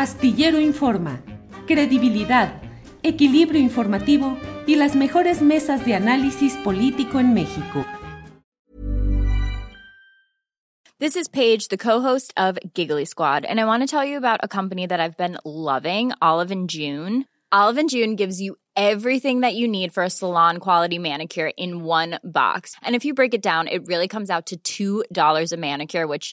Astillero Informa, credibilidad, equilibrio informativo y las mejores mesas de análisis político en México. This is Paige, the co-host of Giggly Squad, and I want to tell you about a company that I've been loving, Olive and June. Olive and June gives you everything that you need for a salon quality manicure in one box. And if you break it down, it really comes out to $2 a manicure, which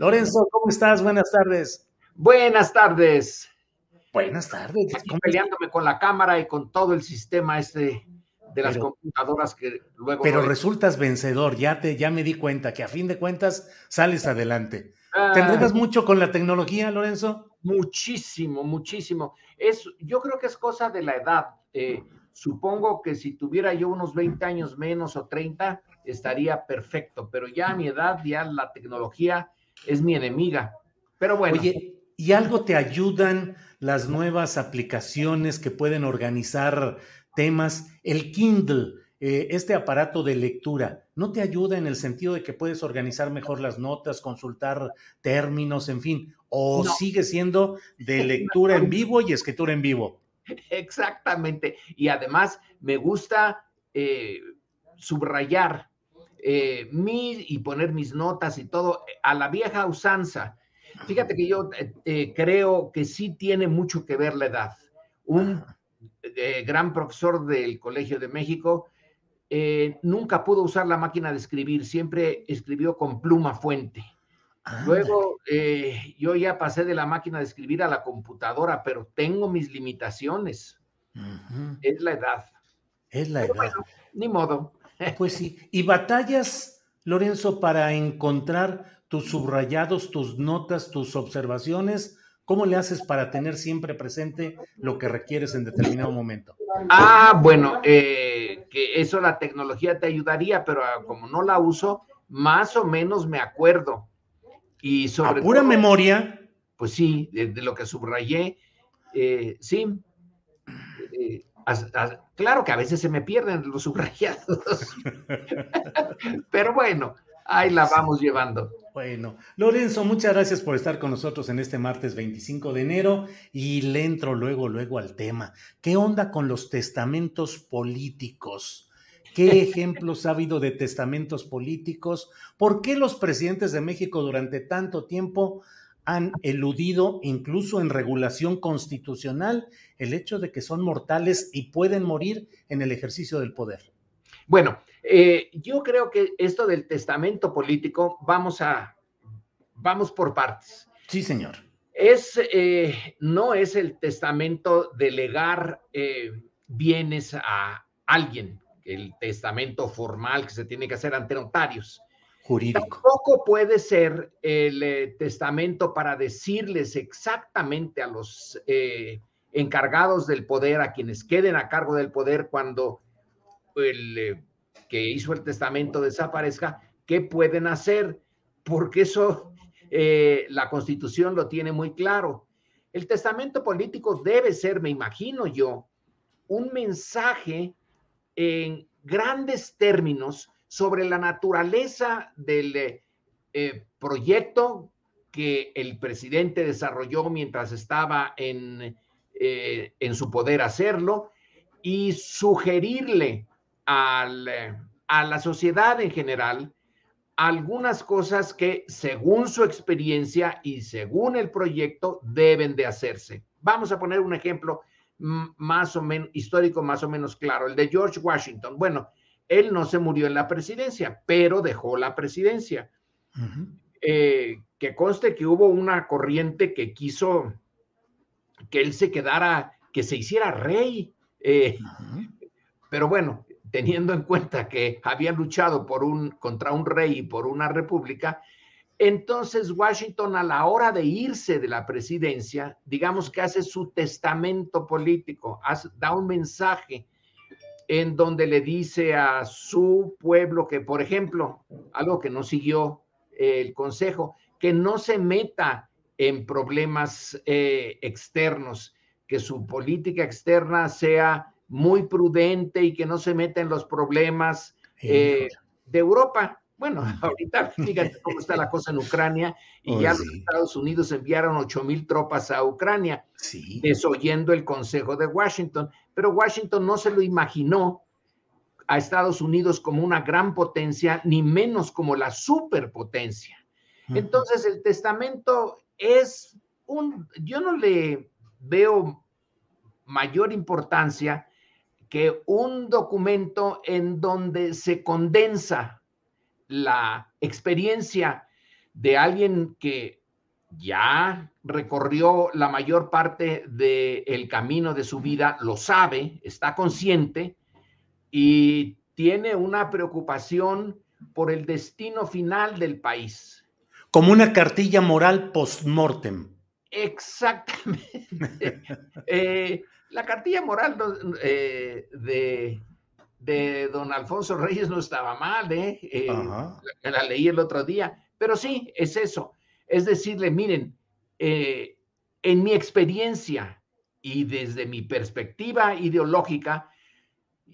Lorenzo, ¿cómo estás? Buenas tardes. Buenas tardes. Buenas tardes. Aquí peleándome con la cámara y con todo el sistema este de las Pero- computadoras que luego... Pero no- resultas vencedor, ya te, ya me di cuenta que a fin de cuentas sales adelante. Ah, ¿Te enredas mucho con la tecnología, Lorenzo? Muchísimo, muchísimo. Es, yo creo que es cosa de la edad. Eh, supongo que si tuviera yo unos 20 años menos o 30, estaría perfecto, pero ya a mi edad, ya la tecnología es mi enemiga. Pero bueno, Oye, ¿y algo te ayudan las nuevas aplicaciones que pueden organizar temas? El Kindle, eh, este aparato de lectura, ¿no te ayuda en el sentido de que puedes organizar mejor las notas, consultar términos, en fin? ¿O No. sigue siendo de lectura en vivo y escritura en vivo? Exactamente. Y además me gusta eh, subrayar eh, mi y poner mis notas y todo eh, a la vieja usanza. Fíjate que yo eh, eh, creo que sí tiene mucho que ver la edad. Un eh, gran profesor del Colegio de México nunca pudo usar la máquina de escribir, siempre escribió con pluma fuente. Luego, yo ya pasé de la máquina de escribir a la computadora, pero tengo mis limitaciones. Es la edad. Es la Pero edad. bueno, ni modo. Pues sí. ¿Y batallas, Lorenzo, para encontrar tus subrayados, tus notas, tus observaciones? ¿Cómo le haces para tener siempre presente lo que requieres en determinado momento? Ah, bueno, eh, que eso la tecnología te ayudaría, pero ah, como no la uso, más o menos me acuerdo. Y sobre A pura todo, memoria, pues sí, de, de lo que subrayé, eh, sí. Eh, claro que a veces se me pierden los subrayados, pero bueno, ahí la vamos llevando. Bueno, Lorenzo, muchas gracias por estar con nosotros en este martes 25 de enero y le entro luego, luego al tema. ¿Qué onda con los testamentos políticos? ¿Qué ejemplos ha habido de testamentos políticos? ¿Por qué los presidentes de México durante tanto tiempo han eludido, incluso en regulación constitucional, el hecho de que son mortales y pueden morir en el ejercicio del poder? Bueno, eh, yo creo que esto del testamento político, vamos a, vamos por partes. Sí, señor. Es, eh, no es el testamento de legar eh, bienes a alguien, el testamento formal que se tiene que hacer ante notarios. Tampoco puede ser el eh, testamento para decirles exactamente a los eh, encargados del poder, a quienes queden a cargo del poder cuando el eh, que hizo el testamento desaparezca, qué pueden hacer, porque eso la constitución lo tiene muy claro. El testamento político debe ser, me imagino yo, un mensaje en grandes términos sobre la naturaleza del eh, proyecto que el presidente desarrolló mientras estaba en, eh, en su poder hacerlo y sugerirle al, a la sociedad en general algunas cosas que según su experiencia y según el proyecto deben de hacerse. Vamos a poner un ejemplo más o menos histórico, más o menos claro, el de George Washington. Bueno, él no se murió en la presidencia, pero dejó la presidencia. Eh, que conste que hubo una corriente que quiso que él se quedara, que se hiciera rey. Eh, pero bueno, teniendo en cuenta que había luchado por un, contra un rey y por una república, entonces Washington a la hora de irse de la presidencia, digamos que hace su testamento político, da un mensaje en donde le dice a su pueblo que, por ejemplo, algo que no siguió el consejo, que no se meta en problemas eh, externos, que su política externa sea muy prudente y que no se meta en los problemas eh, de Europa. Bueno, ahorita fíjate cómo está la cosa en Ucrania y ya los Estados Unidos enviaron ocho mil tropas a Ucrania, desoyendo el Consejo de Washington. Pero Washington no se lo imaginó a Estados Unidos como una gran potencia, ni menos como la superpotencia. Entonces, el testamento es un, yo no le veo mayor importancia que un documento en donde se condensa la experiencia de alguien que ya recorrió la mayor parte del camino de su vida, lo sabe, está consciente y tiene una preocupación por el destino final del país como una cartilla moral post-mortem. Exactamente. Eh, la cartilla moral eh, de, don Alfonso Reyes no estaba mal, ¿eh? eh la, leí el otro día, pero sí, es eso. Es decirle, miren, en mi experiencia y desde mi perspectiva ideológica,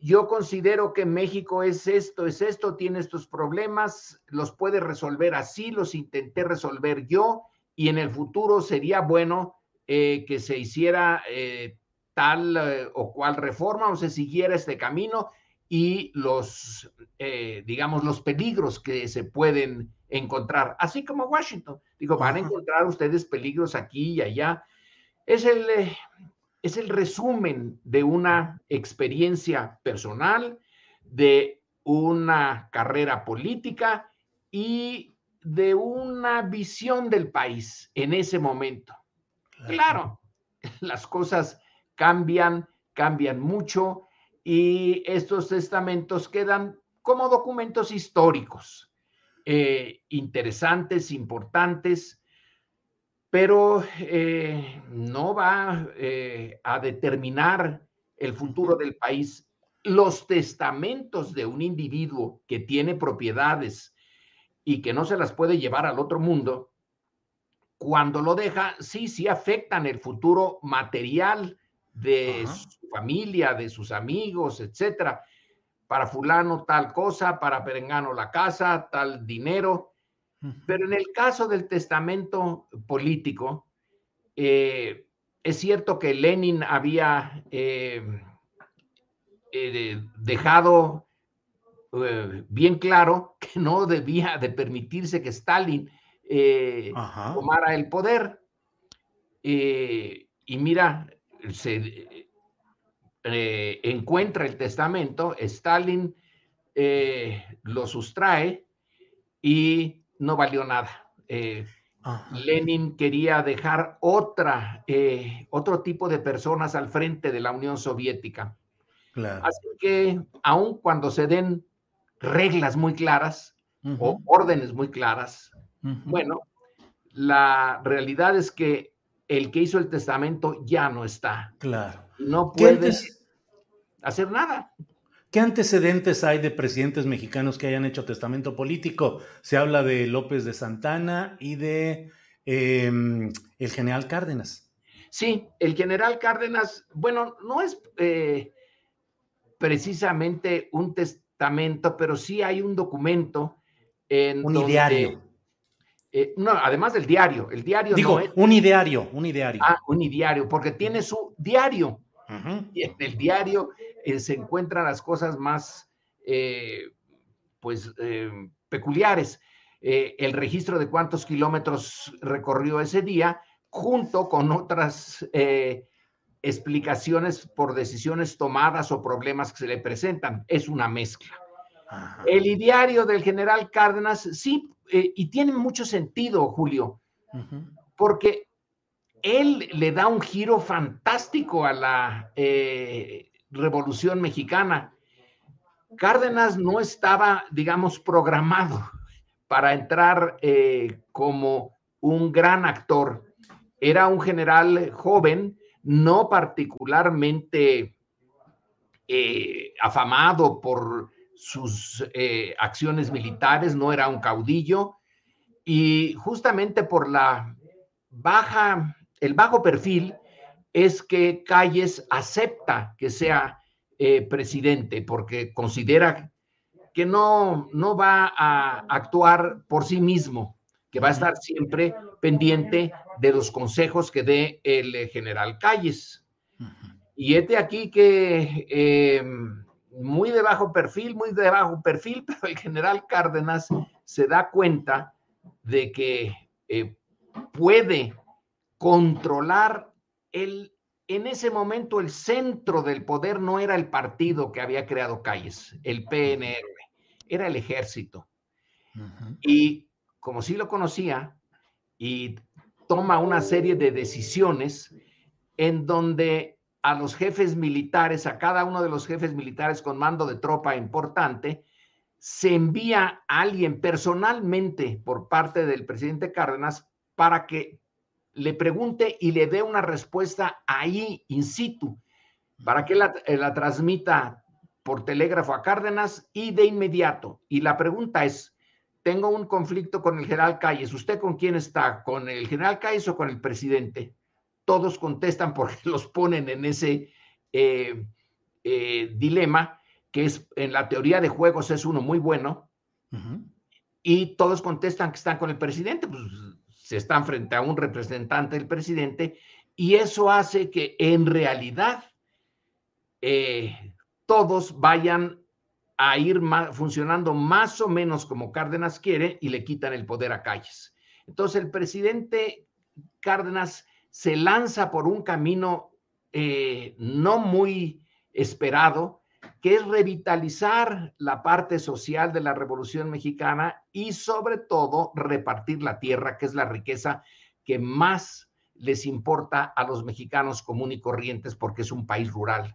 yo considero que México es esto, es esto, tiene estos problemas, los puede resolver así, los intenté resolver yo y en el futuro sería bueno eh, que se hiciera eh, tal eh, o cual reforma o se siguiera este camino y los, digamos, los peligros que se pueden encontrar, así como Washington. Digo, van a encontrar ustedes peligros aquí y allá. Es el, es el resumen de una experiencia personal, de una carrera política y de una visión del país en ese momento. Claro, las cosas cambian, cambian mucho y estos testamentos quedan como documentos históricos, eh, interesantes, importantes, pero eh, no va eh, a determinar el futuro del país. Los testamentos de un individuo que tiene propiedades y que no se las puede llevar al otro mundo, cuando lo deja, sí, sí afectan el futuro material de su familia, de sus amigos, etcétera. Para fulano tal cosa, para perengano la casa, tal dinero, pero en el caso del testamento político, eh, es cierto que Lenin había eh, eh, dejado bien claro que no debía de permitirse que Stalin tomara el poder. y mira, se encuentra el testamento, Stalin lo sustrae y no valió nada. Eh, Lenin quería dejar otra, eh, otro tipo de personas al frente de la Unión Soviética. Así que, aun cuando se den reglas muy claras o órdenes muy claras, bueno, la realidad es que el que hizo el testamento ya no está. Claro. No puede hacer nada. ¿Qué antecedentes hay de presidentes mexicanos que hayan hecho testamento político? Se habla de López de Santana y de em, el general Cárdenas. Sí, el general Cárdenas, bueno, no es eh, precisamente un testamento, pero sí hay un documento en un ideario. Eh, no, además del diario, el diario Digo, un ideario, un ideario. Ah, un ideario, porque tiene su diario. Y en el diario eh, se encuentran las cosas más, eh, pues, peculiares. el registro de cuántos kilómetros recorrió ese día, junto con otras explicaciones por decisiones tomadas o problemas que se le presentan. Es una mezcla. El ideario del general Cárdenas, sí, eh, y tiene mucho sentido, Julio, porque él le da un giro fantástico a la eh, Revolución Mexicana. Cárdenas no estaba, digamos, programado para entrar eh, como un gran actor. Era un general joven, no particularmente eh, afamado por sus eh, acciones militares, no era un caudillo, y justamente por la baja, el bajo perfil es que Calles acepta que sea eh, presidente porque considera que no, no va a actuar por sí mismo, que va a estar siempre pendiente de los consejos que dé el eh, general Calles. Y este aquí que eh, muy de bajo perfil, muy de bajo perfil, pero el general Cárdenas se da cuenta de que eh, puede controlar el, en ese momento el centro del poder no era el partido que había creado Calles, el PNR, era el ejército. Y como sí lo conocía, y toma una serie de decisiones en donde a los jefes militares, a cada uno de los jefes militares con mando de tropa importante, se envía a alguien personalmente por parte del presidente Cárdenas para que le pregunte y le dé una respuesta ahí, in situ, para que la, eh, la transmita por telégrafo a Cárdenas y de inmediato. Y la pregunta es, tengo un conflicto con el general Calles. ¿Usted con quién está? ¿Con el general Calles o con el presidente? Todos contestan porque los ponen en ese eh, eh, dilema, que es en la teoría de juegos es uno muy bueno, y todos contestan que están con el presidente, pues se están frente a un representante del presidente, y eso hace que en realidad eh, todos vayan a ir funcionando más o menos como Cárdenas quiere y le quitan el poder a Calles. Entonces el presidente Cárdenas se lanza por un camino eh, no muy esperado, que es revitalizar la parte social de la Revolución Mexicana y sobre todo repartir la tierra, que es la riqueza que más les importa a los mexicanos comunes y corrientes porque es un país rural.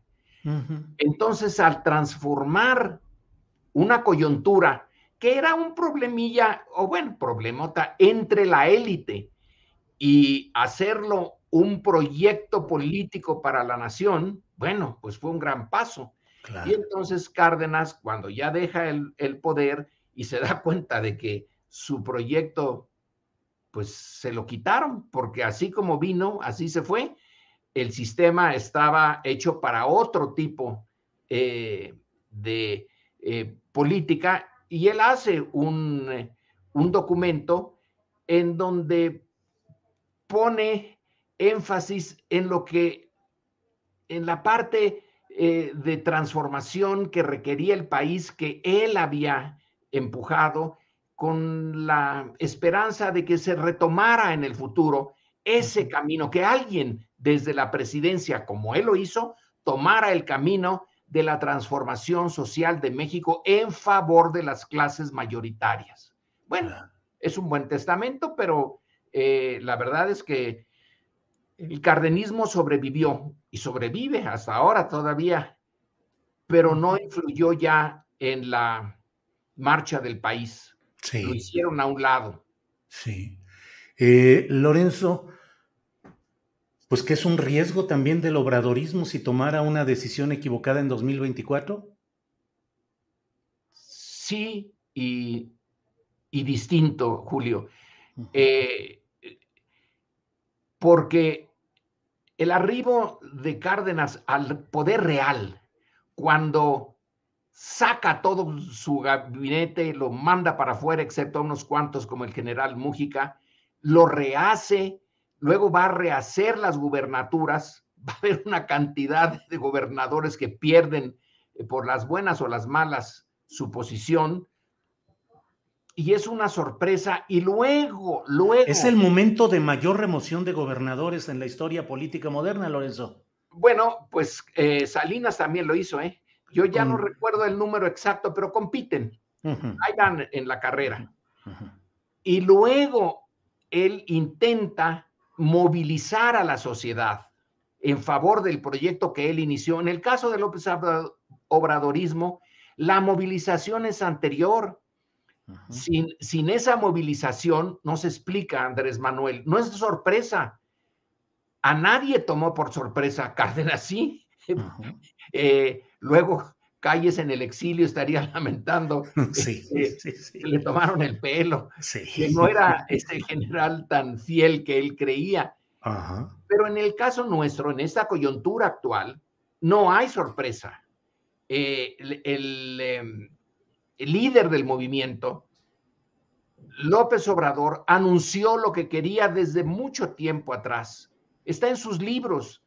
Entonces, al transformar una coyuntura que era un problemilla, o bueno, problemota entre la élite y hacerlo un proyecto político para la nación, bueno, pues fue un gran paso. Y entonces Cárdenas, cuando ya deja el, el, poder y se da cuenta de que su proyecto, pues se lo quitaron, porque así como vino, así se fue. El sistema estaba hecho para otro tipo eh, de eh, política y él hace un, eh, un documento en donde pone énfasis en lo que, en la parte eh, de transformación que requería el país que él había empujado con la esperanza de que se retomara en el futuro ese camino, que alguien desde la presidencia, como él lo hizo, tomara el camino de la transformación social de México en favor de las clases mayoritarias. Bueno, es un buen testamento, pero eh, la verdad es que el cardenismo sobrevivió y sobrevive hasta ahora todavía, pero no influyó ya en la marcha del país. Sí. Lo hicieron a un lado. Sí. Eh, Lorenzo, pues que es un riesgo también del obradorismo si tomara una decisión equivocada en 2024? Sí, y, distinto, Julio. Eh, porque el arribo de Cárdenas al poder real, cuando saca todo su gabinete, lo manda para afuera, excepto a unos cuantos como el general Mújica, lo rehace luego va a rehacer las gubernaturas, va a haber una cantidad de gobernadores que pierden eh, por las buenas o las malas su posición. Y es una sorpresa y luego, luego... Es el momento de mayor remoción de gobernadores en la historia política moderna, Lorenzo. Bueno, pues eh, Salinas también lo hizo, ¿eh? Yo ya no recuerdo el número exacto, pero compiten. Ahí van en la carrera. Y luego él intenta movilizar a la sociedad en favor del proyecto que él inició. En el caso de López Obradorismo, la movilización es anterior. Sin, sin, esa movilización, no se explica, Andrés Manuel, no es sorpresa. A nadie tomó por sorpresa Cárdenas, sí. Eh, luego Calles en el exilio estaría lamentando que le tomaron el pelo, que no era ese general tan fiel que él creía. Pero en el caso nuestro, en esta coyuntura actual, no hay sorpresa. Eh, em, el, líder del movimiento, López Obrador, anunció lo que quería desde mucho tiempo atrás. Está en sus libros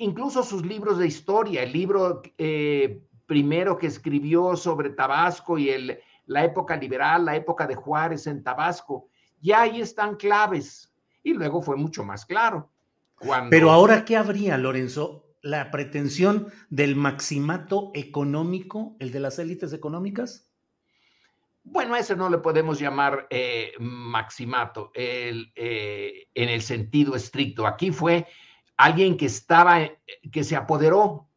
incluso sus libros de historia, el libro eh, primero que escribió sobre Tabasco y el, la época liberal, la época de Juárez en Tabasco, ya ahí están claves. Y luego fue mucho más claro. Pero ahora, ¿qué habría, Lorenzo? ¿La pretensión del maximato económico, el de las élites económicas? Bueno, a ese no le podemos llamar eh, maximato el, eh, en el sentido estricto. Aquí fue alguien que estaba, que se apoderó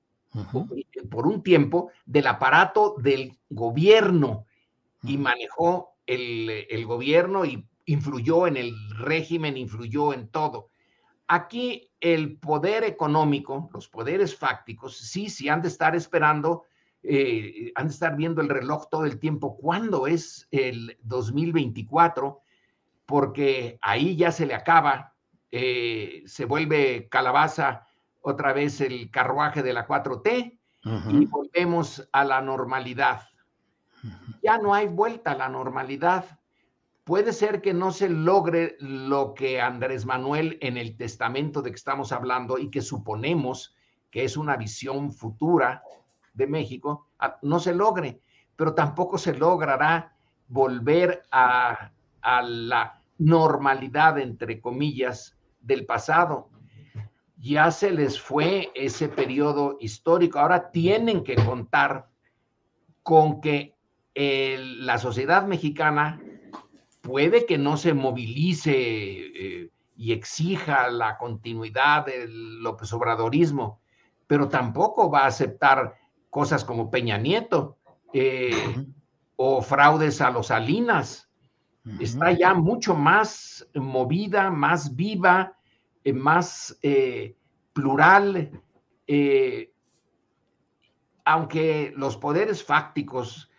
por un tiempo del aparato del gobierno y manejó el, gobierno y influyó en el régimen, influyó en todo. Aquí el poder económico, los poderes fácticos, sí, sí han de estar esperando, eh, han de estar viendo el reloj todo el tiempo. ¿Cuándo es el 2024? Porque ahí ya se le acaba eh, se vuelve calabaza otra vez el carruaje de la 4T y volvemos a la normalidad. Ya no hay vuelta a la normalidad. Puede ser que no se logre lo que Andrés Manuel en el testamento de que estamos hablando y que suponemos que es una visión futura de México, ah, no se logre, pero tampoco se logrará volver a, a la normalidad, entre comillas, del pasado. Ya se les fue ese periodo histórico. Ahora tienen que contar con que la sociedad mexicana puede que no se movilice eh, y exija la continuidad del López Obradorismo, pero tampoco va a aceptar cosas como Peña Nieto eh, o fraudes a los Salinas. Está ya mucho más movida, más viva, eh, más plural, aunque los poderes fácticos,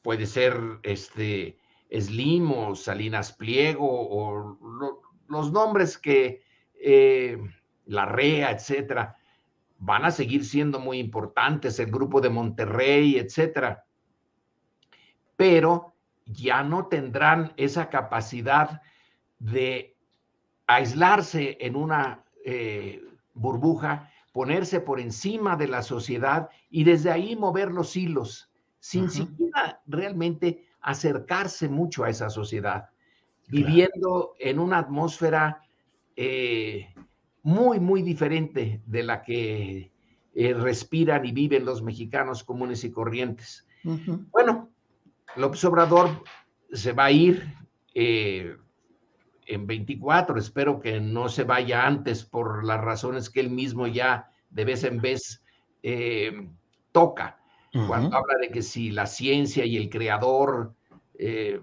puede ser este Slim o Salinas Pliego o los nombres que la REA, etcétera, van a seguir siendo muy importantes, el grupo de Monterrey, etcétera. Pero ya no tendrán esa capacidad de aislarse en una eh, burbuja, ponerse por encima de la sociedad y desde ahí mover los hilos, sin siquiera realmente acercarse mucho a esa sociedad, viviendo en una atmósfera eh, muy, muy diferente de la que eh, respiran y viven los mexicanos comunes y corrientes. Bueno, López Obrador se va a ir eh, en 24, espero que no se vaya antes por las razones que él mismo ya de vez en vez eh, cuando habla de que si la ciencia y el creador eh,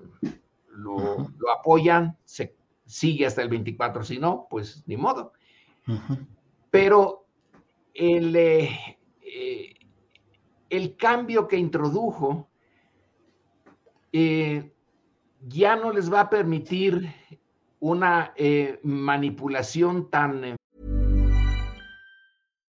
lo, apoyan, se sigue hasta el 24, si no, pues ni modo. Pero el, el cambio que introdujo eh, ya no les va a permitir una eh, manipulación tan...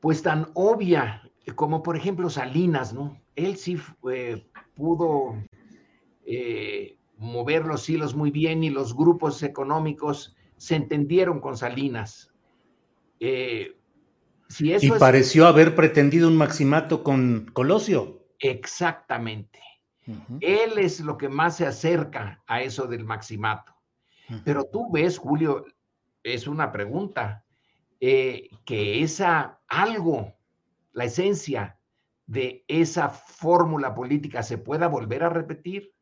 Pues tan obvia como, por ejemplo, Salinas, ¿no? Él sí eh, pudo eh, mover los hilos muy bien y los grupos económicos se entendieron con Salinas. Eh, si eso y es- pareció haber pretendido un maximato con Colosio. Exactamente. Él es lo que más se acerca a eso del maximato. Pero tú ves, Julio, es una pregunta, eh, que esa algo, la esencia de esa fórmula política se pueda volver a repetir.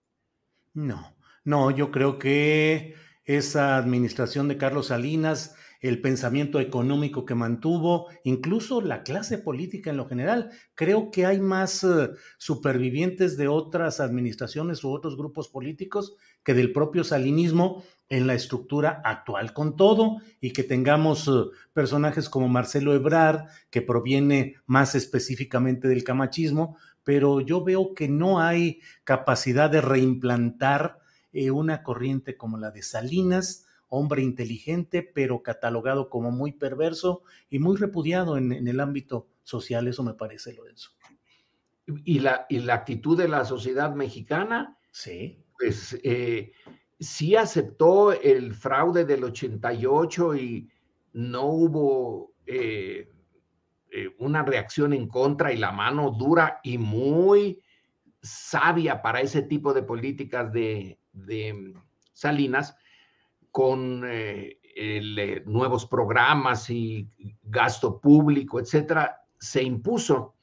No, no, yo creo que esa administración de Carlos Salinas, el pensamiento económico que mantuvo, incluso la clase política en lo general, creo que hay más eh, supervivientes de otras administraciones u otros grupos políticos que del propio salinismo en la estructura actual, con todo y que tengamos eh, personajes como Marcelo Ebrard, que proviene más específicamente del camachismo, pero yo veo que no hay capacidad de reimplantar eh, una corriente como la de Salinas, hombre inteligente, pero catalogado como muy perverso y muy repudiado en, en el ámbito social, eso me parece, Lorenzo. Y la, y la actitud de la sociedad mexicana, Sí, pues eh, sí aceptó el fraude del 88 y no hubo eh, eh, una reacción en contra y la mano dura y muy sabia para ese tipo de políticas de, de Salinas con eh, el, nuevos programas y gasto público, etcétera, se impuso.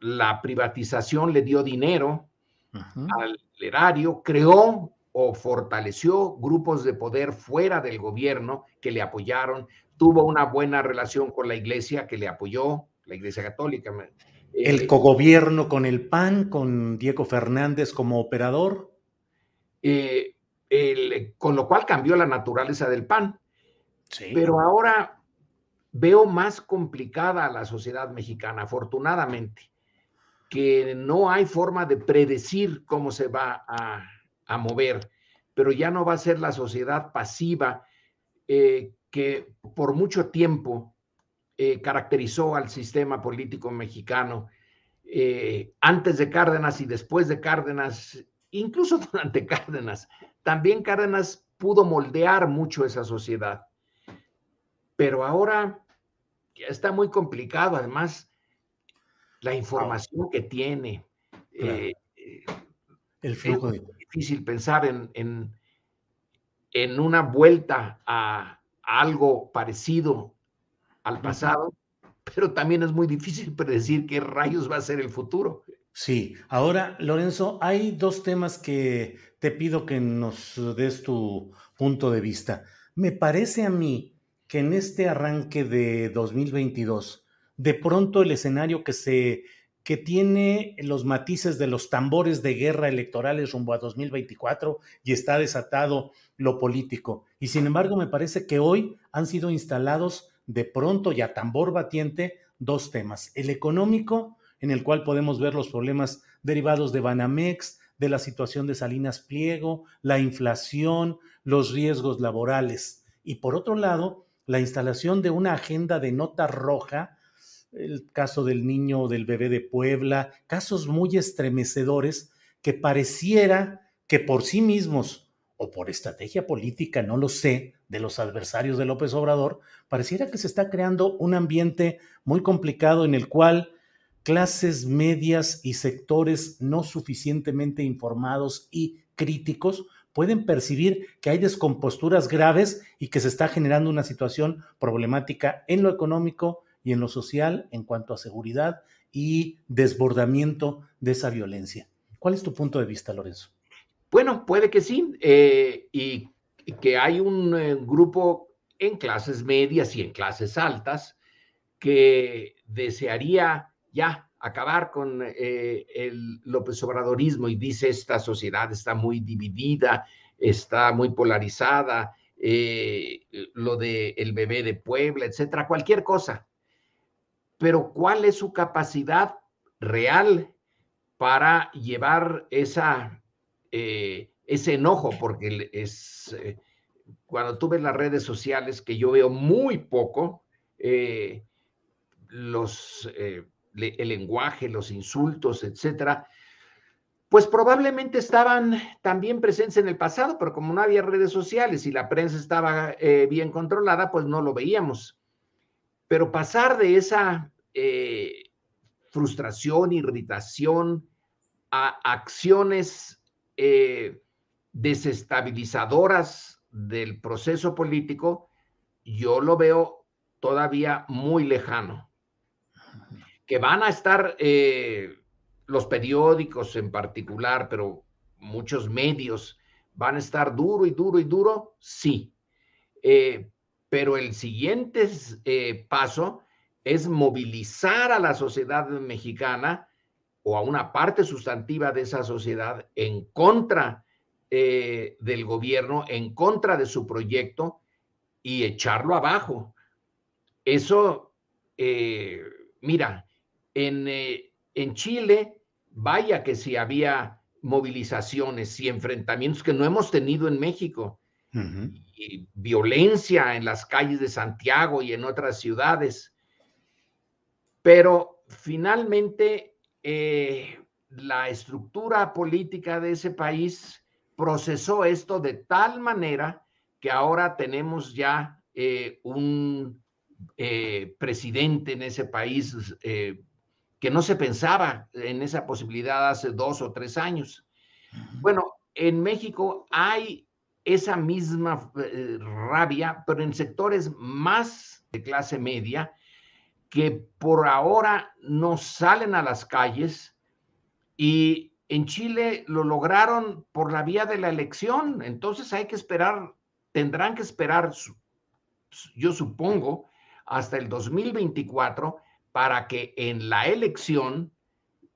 La privatización le dio dinero, al erario, creó o fortaleció grupos de poder fuera del gobierno que le apoyaron, tuvo una buena relación con la iglesia que le apoyó, la iglesia católica. el eh, cogobierno con el PAN, con Diego Fernández como operador. eh, el- con lo cual cambió la naturaleza del PAN. Sí, Pero ahora veo más complicada a la sociedad mexicana, afortunadamente, que no hay forma de predecir cómo se va a, mover, pero ya no va a ser la sociedad pasiva eh, que por mucho tiempo eh, caracterizó al sistema político mexicano eh, antes de Cárdenas y después de Cárdenas, incluso durante Cárdenas. También Cárdenas pudo moldear mucho esa sociedad pero ahora está muy complicado. Además, la información que tiene, Claro. eh, el es flujo difícil pensar en, en, en una vuelta a, a algo parecido al pasado, pero también es muy difícil predecir qué rayos va a ser el futuro. Sí, ahora, Lorenzo, hay dos temas que te pido que nos des tu punto de vista. Me parece a mí que en este arranque de 2022, de pronto el escenario que se que tiene los matices de los tambores de guerra electorales rumbo a 2024 y está desatado lo político. Y sin embargo, me parece que hoy han sido instalados de pronto y a tambor batiente dos temas, el económico en el cual podemos ver los problemas derivados de Banamex, de la situación de Salinas Pliego, la inflación, los riesgos laborales. Y por otro lado, la instalación de una agenda de nota roja el caso del niño del bebé de Puebla, casos muy estremecedores que pareciera que por sí mismos o por estrategia política, no lo sé, de los adversarios de López Obrador, pareciera que se está creando un ambiente muy complicado en el cual clases medias y sectores no suficientemente informados y críticos pueden percibir que hay descomposturas graves y que se está generando una situación problemática en lo económico y en lo social en cuanto a seguridad y desbordamiento de esa violencia. ¿Cuál es tu punto de vista, Lorenzo? Bueno, puede que sí, eh, y, que hay un eh, grupo en clases medias y en clases altas que desearía ya acabar con eh, el López Obradorismo y dice esta sociedad está muy dividida, está muy polarizada, lo de el bebé de Puebla, etcétera, cualquier cosa. Pero ¿cuál es su capacidad real para llevar esa eh, ese enojo, porque es eh, cuando tú ves las redes sociales, que yo veo muy poco, eh, los, el lenguaje, los insultos, etcétera, pues probablemente estaban también presentes en el pasado, pero como no había redes sociales y la prensa estaba bien controlada, pues no lo veíamos. Pero pasar de esa frustración, irritación a acciones eh, desestabilizadoras del proceso político, yo lo veo todavía muy lejano. Que van a estar eh, los periódicos en particular, pero muchos medios van a estar duro y duro y duro, sí. Eh, pero el siguiente paso es movilizar a la sociedad mexicana o a una parte sustantiva de esa sociedad en contra eh, del gobierno, en contra de su proyecto y echarlo abajo. Eso, eh, mira, en, eh, en Chile, vaya que si había movilizaciones y enfrentamientos que no hemos tenido en México. y violencia en las calles de Santiago y en otras ciudades. Pero finalmente eh, la estructura política de ese país procesó esto de tal manera que ahora tenemos ya eh, un eh, presidente en ese país que no se pensaba en esa posibilidad hace dos o tres años. Bueno, en México hay esa misma rabia, pero en sectores más de clase media que por ahora no salen a las calles y en Chile lo lograron por la vía de la elección. Entonces hay que esperar, tendrán que esperar, yo supongo, hasta el 2024 para que en la elección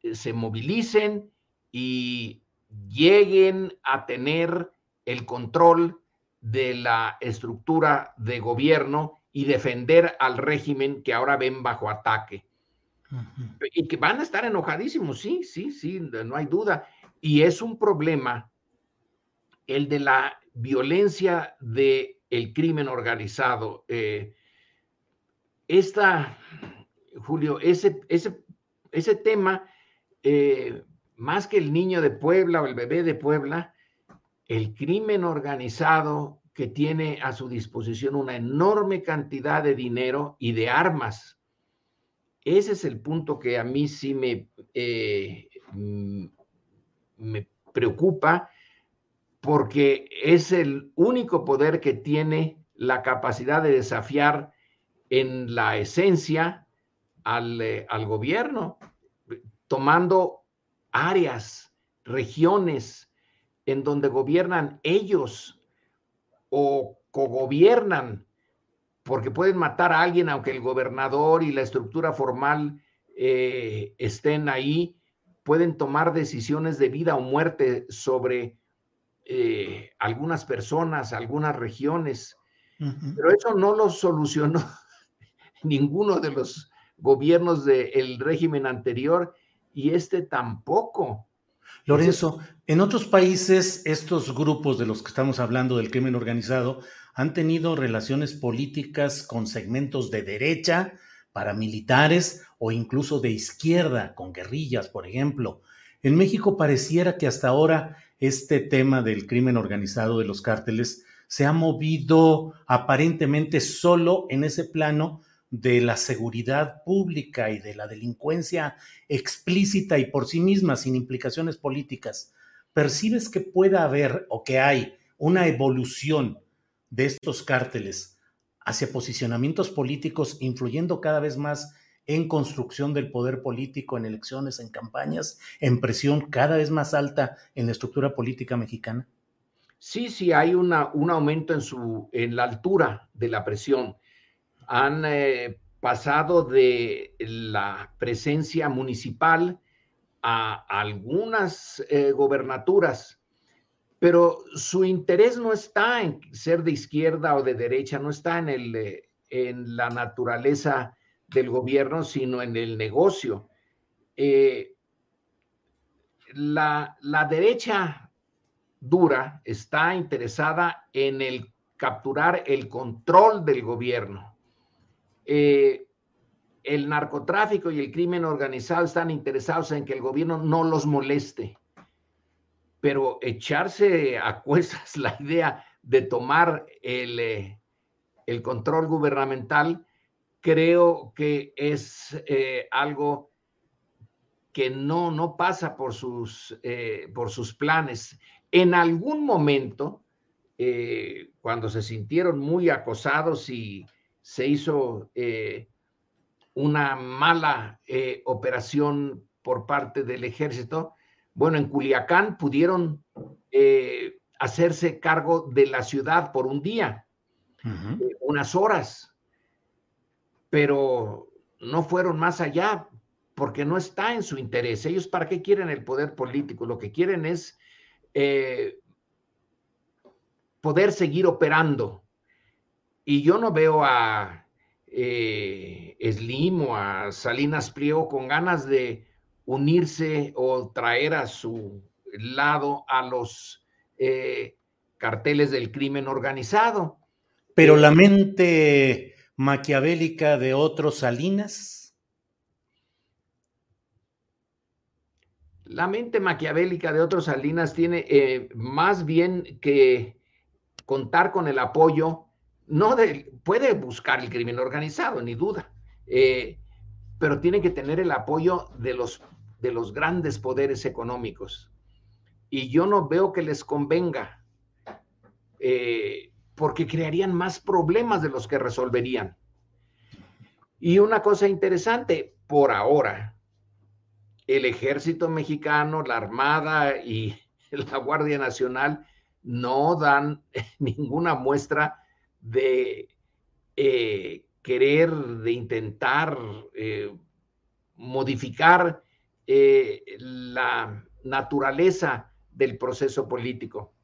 eh, se movilicen y lleguen a tener el control de la estructura de gobierno y defender al régimen que ahora ven bajo ataque. Y que van a estar enojadísimos, sí, sí, sí, no hay duda. Y es un problema el de la violencia del el crimen organizado. Eh, esta, Julio, ese, ese, ese tema, eh, más que el niño de Puebla o el bebé de Puebla, el crimen organizado que tiene a su disposición una enorme cantidad de dinero y de armas. Ese es el punto que a mí sí me, eh, me preocupa porque es el único poder que tiene la capacidad de desafiar en la esencia al, eh, al gobierno, tomando áreas, regiones en donde gobiernan ellos o cogobiernan, porque pueden matar a alguien aunque el gobernador y la estructura formal eh, estén ahí, pueden tomar decisiones de vida o muerte sobre eh, algunas personas, algunas regiones. Pero eso no lo solucionó ninguno de los gobiernos del régimen anterior y este tampoco. Lorenzo, en otros países estos grupos de los que estamos hablando del crimen organizado han tenido relaciones políticas con segmentos de derecha, paramilitares o incluso de izquierda, con guerrillas, por ejemplo. En México pareciera que hasta ahora este tema del crimen organizado de los cárteles se ha movido aparentemente solo en ese plano de la seguridad pública y de la delincuencia explícita y por sí misma, sin implicaciones políticas. ¿Percibes que pueda haber o que hay una evolución de estos cárteles hacia posicionamientos políticos, influyendo cada vez más en construcción del poder político, en elecciones, en campañas, en presión cada vez más alta en la estructura política mexicana? Sí, sí, hay una, un aumento en, su, en la altura de la presión. Han eh, pasado de la presencia municipal a algunas eh, gobernaturas, pero su interés no está en ser de izquierda o de derecha, no está en, el, eh, en la naturaleza del gobierno, sino en el negocio. la, la derecha dura está interesada en el capturar el control del gobierno. Eh, el narcotráfico y el crimen organizado están interesados en que el gobierno no los moleste, pero echarse a cuestas la idea de tomar el, eh, el control gubernamental, creo que es eh, algo que no, no pasa por sus, por sus planes. En algún momento, cuando se sintieron muy acosados y se hizo eh, una mala eh, operación por parte del ejército, bueno, en Culiacán pudieron hacerse cargo de la ciudad por un día, unas horas, pero no fueron más allá porque no está en su interés. Ellos para qué quieren el poder político? Lo que quieren es eh, poder seguir operando. Y yo no veo a eh, Slim o a Salinas Priego con ganas de unirse o traer a su lado a los eh, carteles del crimen organizado. Pero la mente maquiavélica de otros Salinas La mente maquiavélica de otros Salinas tiene eh, más bien que contar con el apoyo, no de, puede buscar el crimen organizado, ni duda, eh, pero tiene que tener el apoyo de los, de los grandes poderes económicos. Y yo no veo que les convenga, eh, porque crearían más problemas de los que resolverían. Y una cosa interesante, por ahora, el ejército mexicano, la Armada y la Guardia Nacional no dan ninguna muestra de eh, querer, de intentar eh, modificar eh, la naturaleza del proceso político.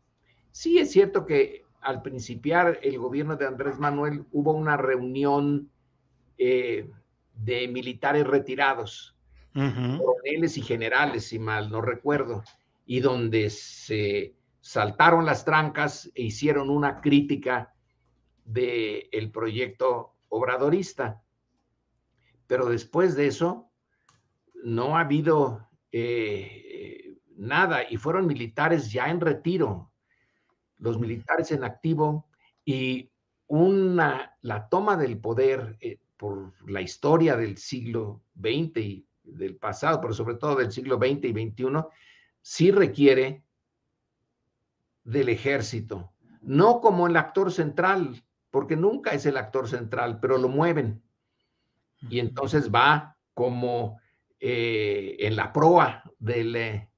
Sí es cierto que al principiar el gobierno de Andrés Manuel hubo una reunión de militares retirados coroneles y generales, si mal no recuerdo, y donde se saltaron las trancas e hicieron una crítica del el proyecto obradorista. Pero después de eso, no ha habido eh, nada y fueron militares ya en retiro, los militares en activo y una, la toma del poder eh, por la historia del siglo XX y del pasado, pero sobre todo del siglo XX y XXI, sí requiere del ejército, no como el actor central, porque nunca es el actor central, pero lo mueven. Y entonces va como eh, en la proa del eh,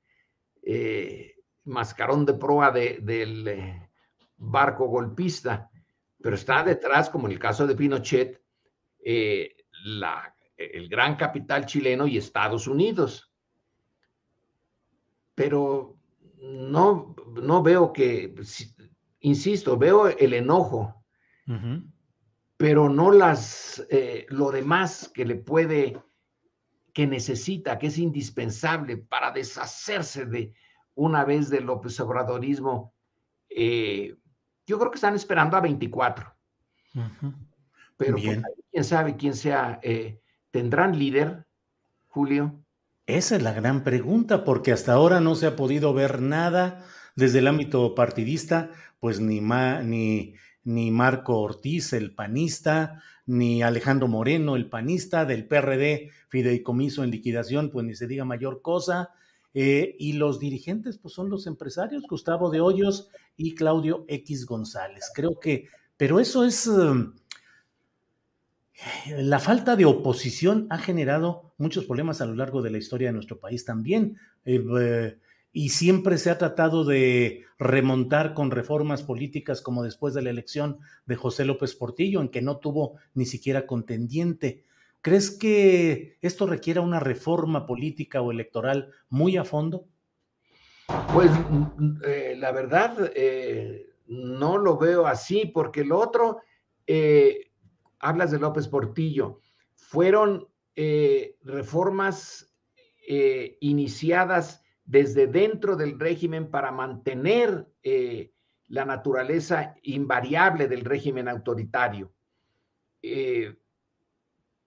eh, mascarón de proa del barco golpista, pero está detrás, como en el caso de Pinochet, la el gran capital chileno y Estados Unidos. Pero no, no veo que, insisto, veo el enojo, pero no las, eh, lo demás que le puede, que necesita, que es indispensable para deshacerse de una vez del López Obradorismo. Eh, yo creo que están esperando a 24. Pero pues, quién sabe quién sea eh, ¿tendrán líder, Julio? Esa es la gran pregunta, porque hasta ahora no se ha podido ver nada desde el ámbito partidista, pues ni, ni, ni Marco Ortiz, el panista, ni Alejandro Moreno, el panista, del PRD, fideicomiso en liquidación, pues ni se diga mayor cosa. Eh, y los dirigentes, pues son los empresarios, Gustavo de Hoyos y Claudio X González. Creo que, pero eso es, um, la falta de oposición ha generado muchos problemas a lo largo de la historia de nuestro país también. Eh, eh, y siempre se ha tratado de remontar con reformas políticas como después de la elección de José López Portillo, en que no tuvo ni siquiera contendiente. ¿Crees que esto requiera una reforma política o electoral muy a fondo? Pues eh, la verdad, eh, no lo veo así, porque lo otro, eh, hablas de López Portillo, fueron reformas iniciadas desde dentro del régimen para mantener eh, la naturaleza invariable del régimen autoritario. Eh,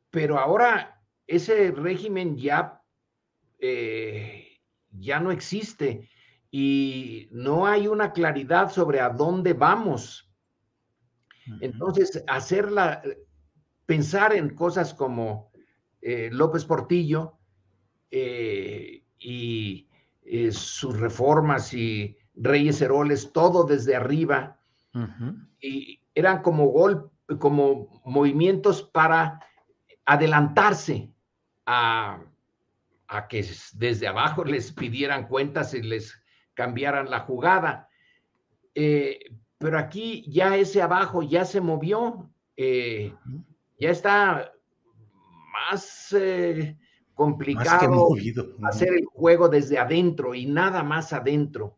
pero ahora ese régimen ya, eh, ya no existe y no hay una claridad sobre a dónde vamos. Entonces, hacerla, pensar en cosas como López Portillo y eh, sus reformas y Reyes Heroles, todo desde arriba. Y eran como gol, como movimientos para adelantarse a, que desde abajo les pidieran cuentas y les cambiaran la jugada. Eh, pero aquí ya ese abajo ya se movió, eh, ya está más complicado hacer el juego desde adentro y nada más adentro.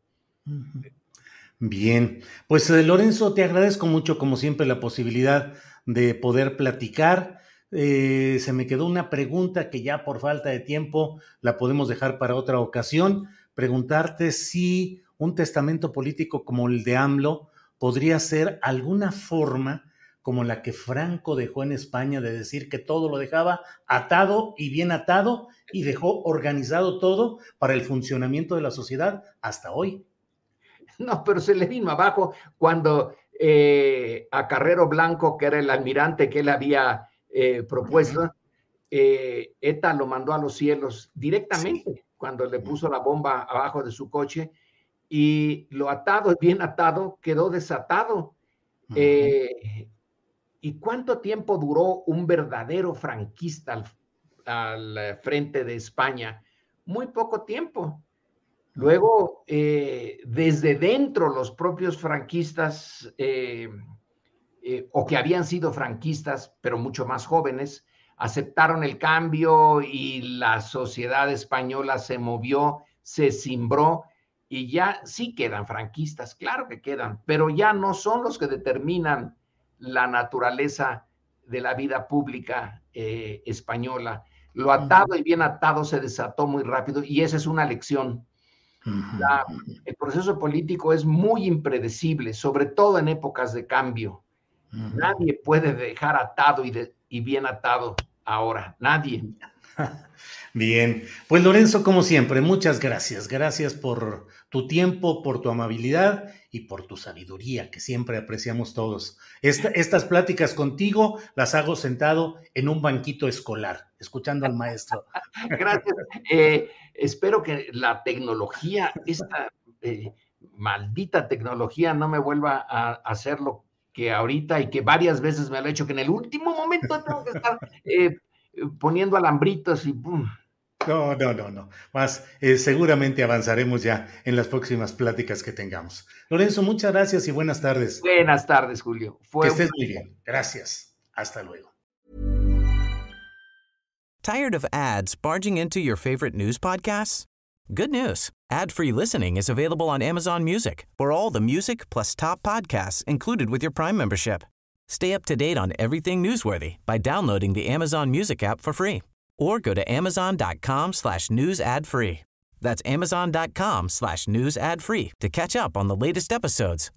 Bien, pues eh, Lorenzo, te agradezco mucho como siempre la posibilidad de poder platicar. Eh, se me quedó una pregunta que ya por falta de tiempo la podemos dejar para otra ocasión. Preguntarte si un testamento político como el de AMLO podría ser alguna forma como la que Franco dejó en España de decir que todo lo dejaba atado y bien atado y dejó organizado todo para el funcionamiento de la sociedad hasta hoy. No, pero se le vino abajo cuando eh, a Carrero Blanco, que era el almirante que él había eh, propuesto, eh, ETA lo mandó a los cielos directamente cuando le puso la bomba abajo de su coche y lo atado, bien atado, quedó desatado. ¿Y cuánto tiempo duró un verdadero franquista al, eh, frente de España? Muy poco tiempo. Luego, eh, desde dentro, los propios franquistas, eh, o que habían sido franquistas, pero mucho más jóvenes, aceptaron el cambio y la sociedad española se movió, se cimbró y ya sí quedan franquistas, claro que quedan, pero ya no son los que determinan la naturaleza de la vida pública eh, española. Lo atado y bien atado se desató muy rápido y esa es una lección. el proceso político es muy impredecible, sobre todo en épocas de cambio. Nadie puede dejar atado y, y bien atado ahora, nadie. Bien, pues Lorenzo, como siempre, muchas gracias. Gracias por tu tiempo, por tu amabilidad y por tu sabiduría, que siempre apreciamos todos. estas pláticas contigo las hago sentado en un banquito escolar, escuchando al maestro. Gracias. Eh, espero que la tecnología, esta eh, maldita tecnología, no me vuelva a hacer lo que ahorita y que varias veces me lo he hecho, que en el último momento tengo que estar eh, poniendo alambritos y ¡pum! No, no, no, no. Más, eh, seguramente avanzaremos ya en las próximas pláticas que tengamos. Lorenzo, muchas gracias y buenas tardes. Buenas tardes, Julio. que estés muy bien. Gracias. Hasta luego. Tired of ads barging into your favorite news podcasts? Good news. Ad-free listening is available on Amazon Music for all the music plus top podcasts included with your Prime membership. Stay up to date on everything newsworthy by downloading the Amazon Music app for free or go to amazon.com slash news ad free. That's amazon.com slash news ad free to catch up on the latest episodes